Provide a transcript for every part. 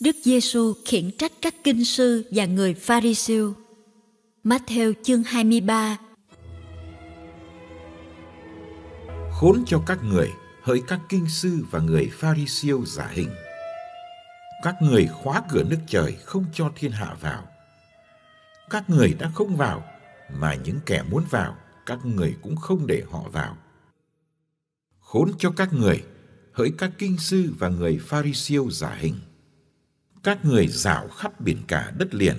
Đức Giêsu khiển trách các kinh sư và người Pharisêu. Matthew chương 23 Khốn cho các người, hỡi các kinh sư và người Pharisêu giả hình. Các người khóa cửa nước trời không cho thiên hạ vào. Các người đã không vào, mà những kẻ muốn vào, các người cũng không để họ vào. Khốn cho các người, hỡi các kinh sư và người Pharisêu giả hình các người dạo khắp biển cả đất liền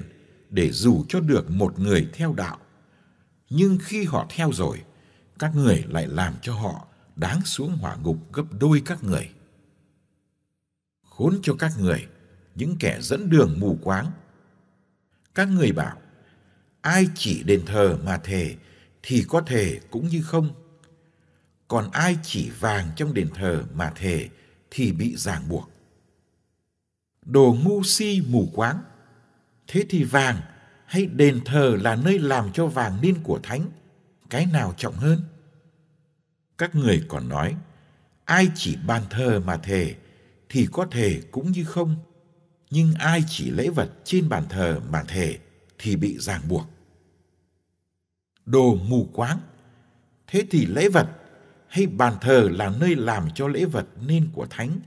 để dù cho được một người theo đạo. Nhưng khi họ theo rồi, các người lại làm cho họ đáng xuống hỏa ngục gấp đôi các người. Khốn cho các người, những kẻ dẫn đường mù quáng. Các người bảo, ai chỉ đền thờ mà thề thì có thể cũng như không. Còn ai chỉ vàng trong đền thờ mà thề thì bị ràng buộc đồ ngu si mù quáng. Thế thì vàng hay đền thờ là nơi làm cho vàng nên của thánh, cái nào trọng hơn? Các người còn nói, ai chỉ bàn thờ mà thề thì có thể cũng như không, nhưng ai chỉ lễ vật trên bàn thờ mà thề thì bị ràng buộc. Đồ mù quáng, thế thì lễ vật hay bàn thờ là nơi làm cho lễ vật nên của thánh,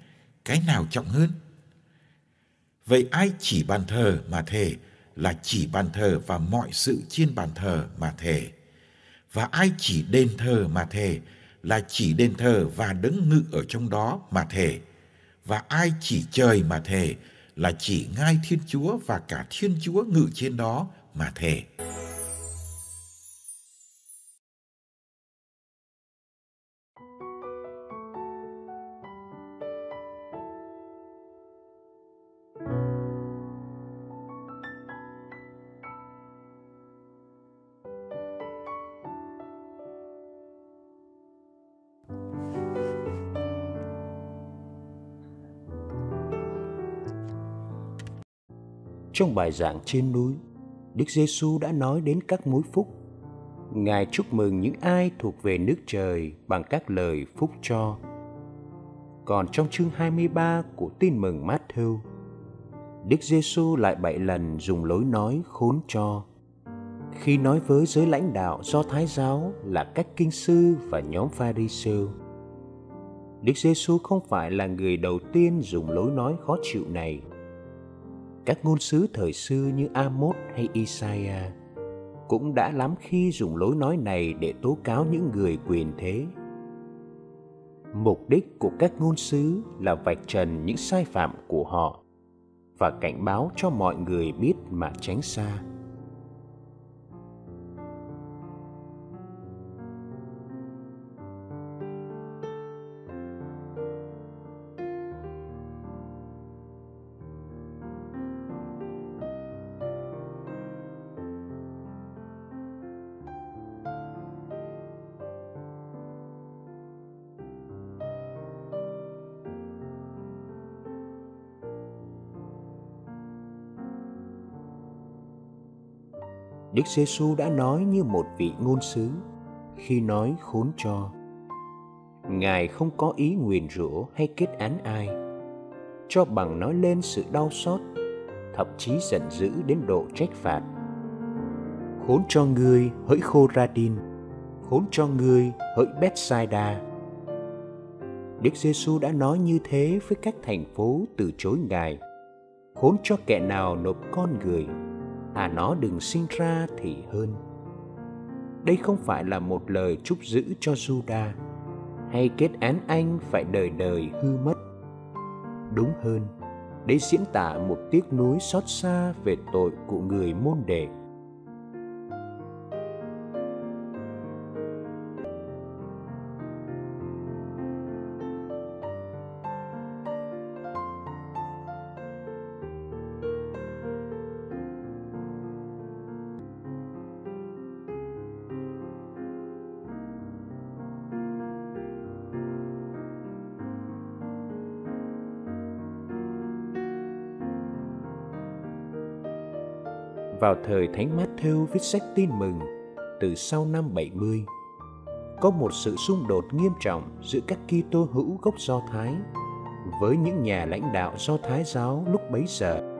cái nào trọng hơn? Vậy ai chỉ bàn thờ mà thề là chỉ bàn thờ và mọi sự trên bàn thờ mà thề. Và ai chỉ đền thờ mà thề là chỉ đền thờ và đứng ngự ở trong đó mà thề. Và ai chỉ trời mà thề là chỉ ngai Thiên Chúa và cả Thiên Chúa ngự trên đó mà thề. Trong bài giảng trên núi, Đức Giêsu đã nói đến các mối phúc. Ngài chúc mừng những ai thuộc về nước trời bằng các lời phúc cho. Còn trong chương 23 của tin mừng Matthew, Đức Giêsu lại bảy lần dùng lối nói khốn cho. Khi nói với giới lãnh đạo do Thái giáo là các kinh sư và nhóm Pharisêu, Đức Giêsu không phải là người đầu tiên dùng lối nói khó chịu này các ngôn sứ thời xưa như Amos hay Isaiah cũng đã lắm khi dùng lối nói này để tố cáo những người quyền thế. Mục đích của các ngôn sứ là vạch trần những sai phạm của họ và cảnh báo cho mọi người biết mà tránh xa. Đức Giêsu đã nói như một vị ngôn sứ khi nói khốn cho. Ngài không có ý nguyền rủa hay kết án ai, cho bằng nói lên sự đau xót, thậm chí giận dữ đến độ trách phạt. Khốn cho ngươi hỡi Khô-ra-đin, khốn cho ngươi hỡi Bethsaida. Đức Giêsu đã nói như thế với các thành phố từ chối Ngài. khốn cho kẻ nào nộp con người thà nó đừng sinh ra thì hơn. Đây không phải là một lời chúc giữ cho Juda, hay kết án anh phải đời đời hư mất. Đúng hơn để diễn tả một tiếc nuối xót xa về tội của người môn đệ. Vào thời Thánh Matthew viết sách tin mừng, từ sau năm 70. Có một sự xung đột nghiêm trọng giữa các Kitô hữu gốc Do Thái với những nhà lãnh đạo Do Thái giáo lúc bấy giờ.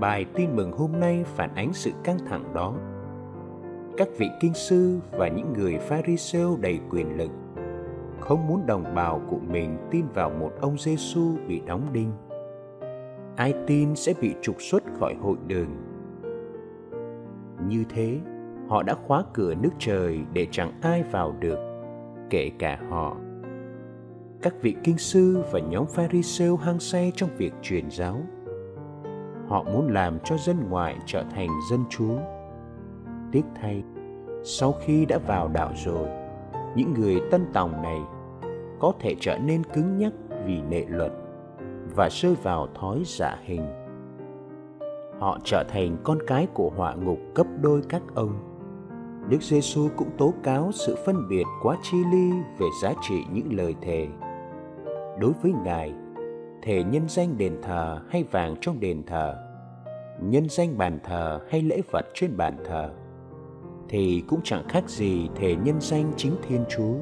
Bài tin mừng hôm nay phản ánh sự căng thẳng đó. Các vị kinh sư và những người Pharisêu đầy quyền lực không muốn đồng bào của mình tin vào một ông Giêsu bị đóng đinh ai tin sẽ bị trục xuất khỏi hội đường. Như thế, họ đã khóa cửa nước trời để chẳng ai vào được, kể cả họ. Các vị kinh sư và nhóm pharisêu hăng say trong việc truyền giáo. Họ muốn làm cho dân ngoại trở thành dân chúa. Tiếc thay, sau khi đã vào đạo rồi, những người tân tòng này có thể trở nên cứng nhắc vì nệ luật và rơi vào thói giả hình. Họ trở thành con cái của họa ngục cấp đôi các ông. Đức Giêsu cũng tố cáo sự phân biệt quá chi ly về giá trị những lời thề. Đối với Ngài, thề nhân danh đền thờ hay vàng trong đền thờ, nhân danh bàn thờ hay lễ vật trên bàn thờ, thì cũng chẳng khác gì thề nhân danh chính Thiên Chúa.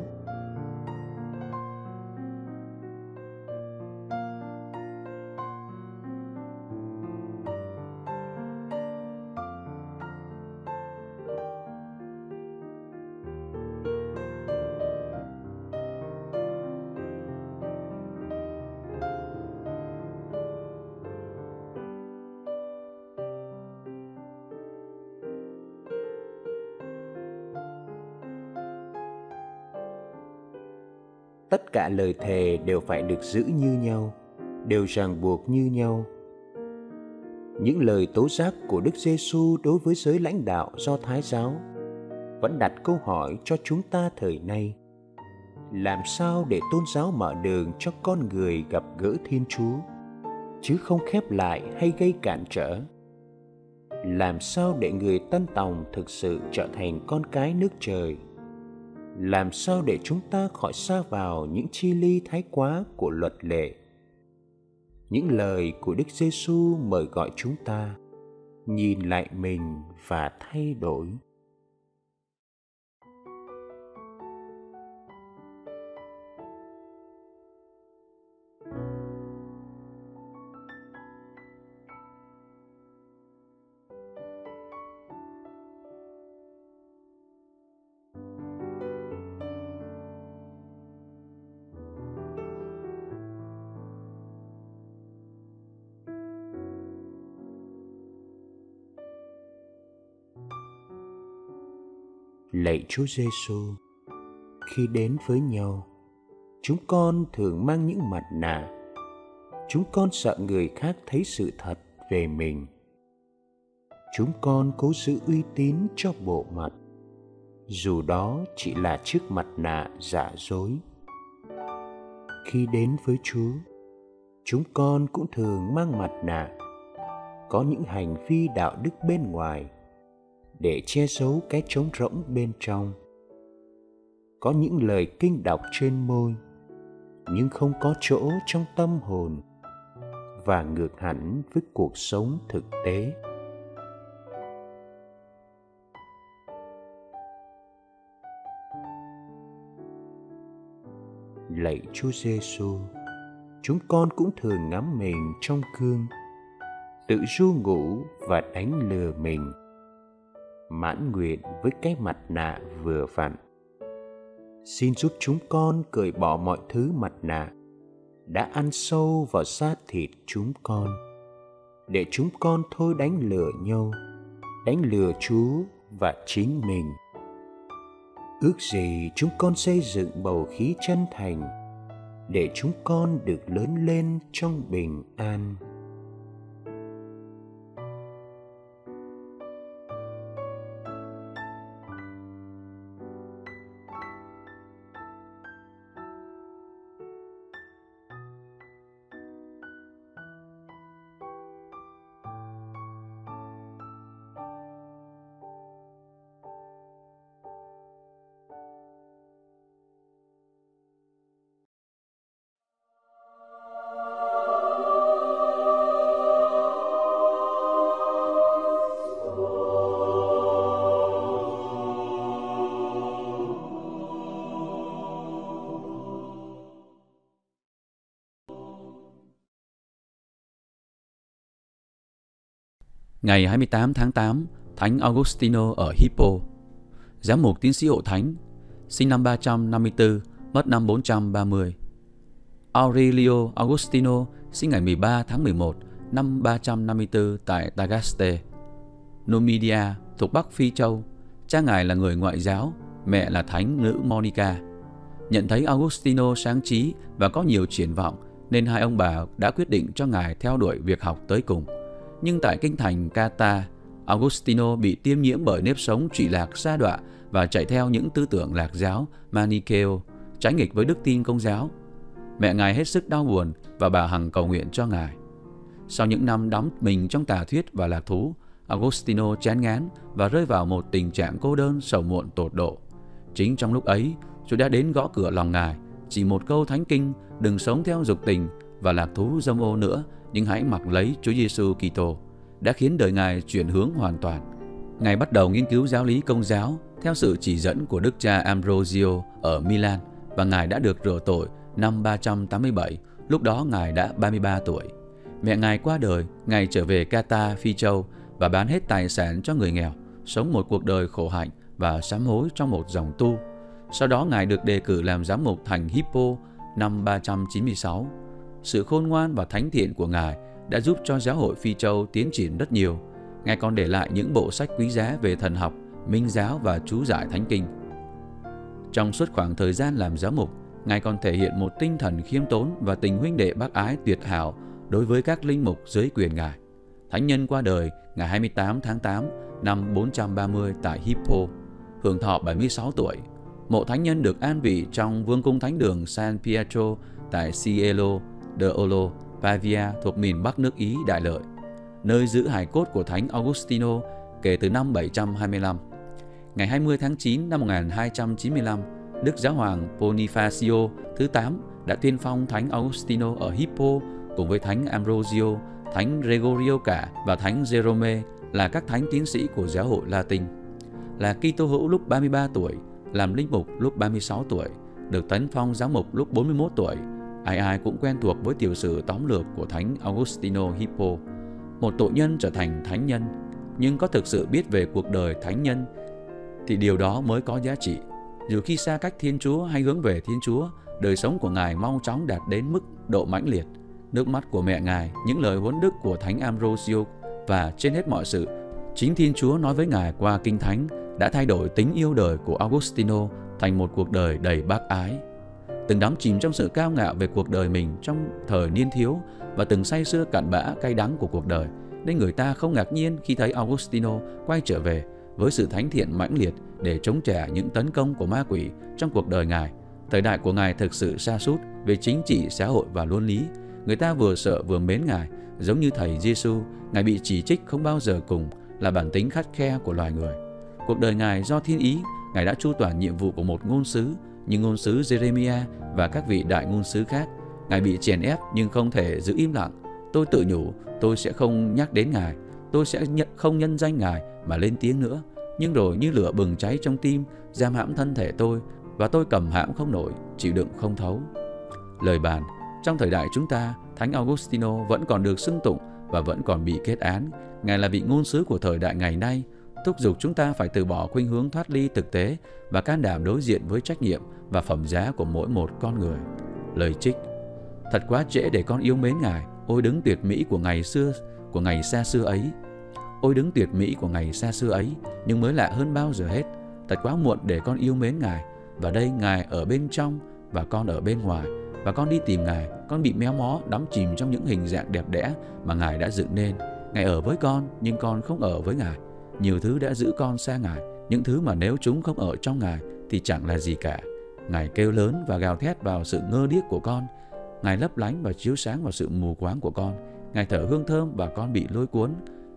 Tất cả lời thề đều phải được giữ như nhau, đều ràng buộc như nhau. Những lời tố giác của Đức Giêsu đối với giới lãnh đạo do Thái giáo vẫn đặt câu hỏi cho chúng ta thời nay. Làm sao để tôn giáo mở đường cho con người gặp gỡ Thiên Chúa, chứ không khép lại hay gây cản trở? Làm sao để người tân tòng thực sự trở thành con cái nước trời? Làm sao để chúng ta khỏi xa vào những chi ly thái quá của luật lệ? Những lời của đức giêsu mời gọi chúng ta nhìn lại mình và thay đổi. Lạy Chúa Giêsu, khi đến với nhau, chúng con thường mang những mặt nạ. Chúng con sợ người khác thấy sự thật về mình. Chúng con cố giữ uy tín cho bộ mặt, dù đó chỉ là chiếc mặt nạ giả dối. Khi đến với Chúa, chúng con cũng thường mang mặt nạ, có những hành vi đạo đức bên ngoài để che giấu cái trống rỗng bên trong. Có những lời kinh đọc trên môi nhưng không có chỗ trong tâm hồn và ngược hẳn với cuộc sống thực tế. Lạy Chúa Giêsu, chúng con cũng thường ngắm mình trong gương, tự ru ngủ và đánh lừa mình mãn nguyện với cái mặt nạ vừa vặn. Xin giúp chúng con cởi bỏ mọi thứ mặt nạ đã ăn sâu vào xác thịt chúng con, để chúng con thôi đánh lừa nhau, đánh lừa chúa và chính mình. Ước gì chúng con xây dựng bầu khí chân thành để chúng con được lớn lên trong bình an. Ngày 28 tháng 8, Thánh Augustino ở Hippo. Giám mục tiến sĩ hộ thánh, sinh năm 354, mất năm 430. Aurelio Augustino sinh ngày 13 tháng 11 năm 354 tại Tagaste, Numidia, thuộc Bắc Phi Châu. Cha ngài là người ngoại giáo, mẹ là thánh nữ Monica. Nhận thấy Augustino sáng trí và có nhiều triển vọng, nên hai ông bà đã quyết định cho ngài theo đuổi việc học tới cùng nhưng tại kinh thành Kata, Augustino bị tiêm nhiễm bởi nếp sống trụy lạc xa đọa và chạy theo những tư tưởng lạc giáo Manicheo, trái nghịch với đức tin công giáo. Mẹ ngài hết sức đau buồn và bà hằng cầu nguyện cho ngài. Sau những năm đắm mình trong tà thuyết và lạc thú, Agostino chán ngán và rơi vào một tình trạng cô đơn sầu muộn tột độ. Chính trong lúc ấy, Chúa đã đến gõ cửa lòng ngài, chỉ một câu thánh kinh, đừng sống theo dục tình và lạc thú dâm ô nữa nhưng hãy mặc lấy Chúa Giêsu Kitô đã khiến đời Ngài chuyển hướng hoàn toàn. Ngài bắt đầu nghiên cứu giáo lý công giáo theo sự chỉ dẫn của Đức cha Ambrosio ở Milan và Ngài đã được rửa tội năm 387, lúc đó Ngài đã 33 tuổi. Mẹ Ngài qua đời, Ngài trở về Kata, Phi Châu và bán hết tài sản cho người nghèo, sống một cuộc đời khổ hạnh và sám hối trong một dòng tu. Sau đó Ngài được đề cử làm giám mục thành Hippo năm 396 sự khôn ngoan và thánh thiện của Ngài đã giúp cho giáo hội Phi Châu tiến triển rất nhiều. Ngài còn để lại những bộ sách quý giá về thần học, minh giáo và chú giải thánh kinh. Trong suốt khoảng thời gian làm giáo mục, Ngài còn thể hiện một tinh thần khiêm tốn và tình huynh đệ bác ái tuyệt hảo đối với các linh mục dưới quyền Ngài. Thánh nhân qua đời ngày 28 tháng 8 năm 430 tại Hippo, hưởng thọ 76 tuổi. Mộ thánh nhân được an vị trong vương cung thánh đường San Pietro tại Cielo, de Olo, Pavia thuộc miền Bắc nước Ý đại lợi, nơi giữ hài cốt của Thánh Augustino kể từ năm 725. Ngày 20 tháng 9 năm 1295, Đức Giáo hoàng Bonifacio thứ 8 đã tuyên phong Thánh Augustino ở Hippo cùng với Thánh Ambrosio, Thánh Gregorio cả và Thánh Jerome là các thánh tiến sĩ của giáo hội Latin. Là Kitô hữu lúc 33 tuổi, làm linh mục lúc 36 tuổi, được tấn phong giáo mục lúc 41 tuổi Ai ai cũng quen thuộc với tiểu sử tóm lược của Thánh Augustino Hippo, một tội nhân trở thành thánh nhân, nhưng có thực sự biết về cuộc đời thánh nhân thì điều đó mới có giá trị. Dù khi xa cách Thiên Chúa hay hướng về Thiên Chúa, đời sống của Ngài mau chóng đạt đến mức độ mãnh liệt. Nước mắt của mẹ Ngài, những lời huấn đức của Thánh Ambrosio và trên hết mọi sự, chính Thiên Chúa nói với Ngài qua Kinh Thánh đã thay đổi tính yêu đời của Augustino thành một cuộc đời đầy bác ái từng đắm chìm trong sự cao ngạo về cuộc đời mình trong thời niên thiếu và từng say sưa cặn bã cay đắng của cuộc đời, nên người ta không ngạc nhiên khi thấy Augustino quay trở về với sự thánh thiện mãnh liệt để chống trả những tấn công của ma quỷ trong cuộc đời Ngài. Thời đại của Ngài thực sự xa sút về chính trị, xã hội và luân lý. Người ta vừa sợ vừa mến Ngài, giống như Thầy Giêsu, Ngài bị chỉ trích không bao giờ cùng là bản tính khắt khe của loài người. Cuộc đời Ngài do thiên ý, Ngài đã chu toàn nhiệm vụ của một ngôn sứ như ngôn sứ Jeremiah và các vị đại ngôn sứ khác. Ngài bị chèn ép nhưng không thể giữ im lặng. Tôi tự nhủ, tôi sẽ không nhắc đến Ngài, tôi sẽ nhận không nhân danh Ngài mà lên tiếng nữa. Nhưng rồi như lửa bừng cháy trong tim, giam hãm thân thể tôi và tôi cầm hãm không nổi, chịu đựng không thấu. Lời bàn, trong thời đại chúng ta, Thánh Augustino vẫn còn được xưng tụng và vẫn còn bị kết án. Ngài là vị ngôn sứ của thời đại ngày nay, thúc giục chúng ta phải từ bỏ khuynh hướng thoát ly thực tế và can đảm đối diện với trách nhiệm và phẩm giá của mỗi một con người. Lời trích Thật quá trễ để con yêu mến Ngài. Ôi đứng tuyệt mỹ của ngày xưa, của ngày xa xưa ấy. Ôi đứng tuyệt mỹ của ngày xa xưa ấy, nhưng mới lạ hơn bao giờ hết. Thật quá muộn để con yêu mến Ngài. Và đây Ngài ở bên trong và con ở bên ngoài. Và con đi tìm Ngài, con bị méo mó, đắm chìm trong những hình dạng đẹp đẽ mà Ngài đã dựng nên. Ngài ở với con, nhưng con không ở với Ngài. Nhiều thứ đã giữ con xa Ngài, những thứ mà nếu chúng không ở trong Ngài thì chẳng là gì cả. Ngài kêu lớn và gào thét vào sự ngơ điếc của con. Ngài lấp lánh và chiếu sáng vào sự mù quáng của con. Ngài thở hương thơm và con bị lôi cuốn.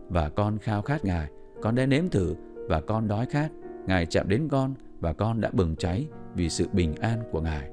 Và con khao khát Ngài. Con đã nếm thử và con đói khát. Ngài chạm đến con và con đã bừng cháy vì sự bình an của Ngài.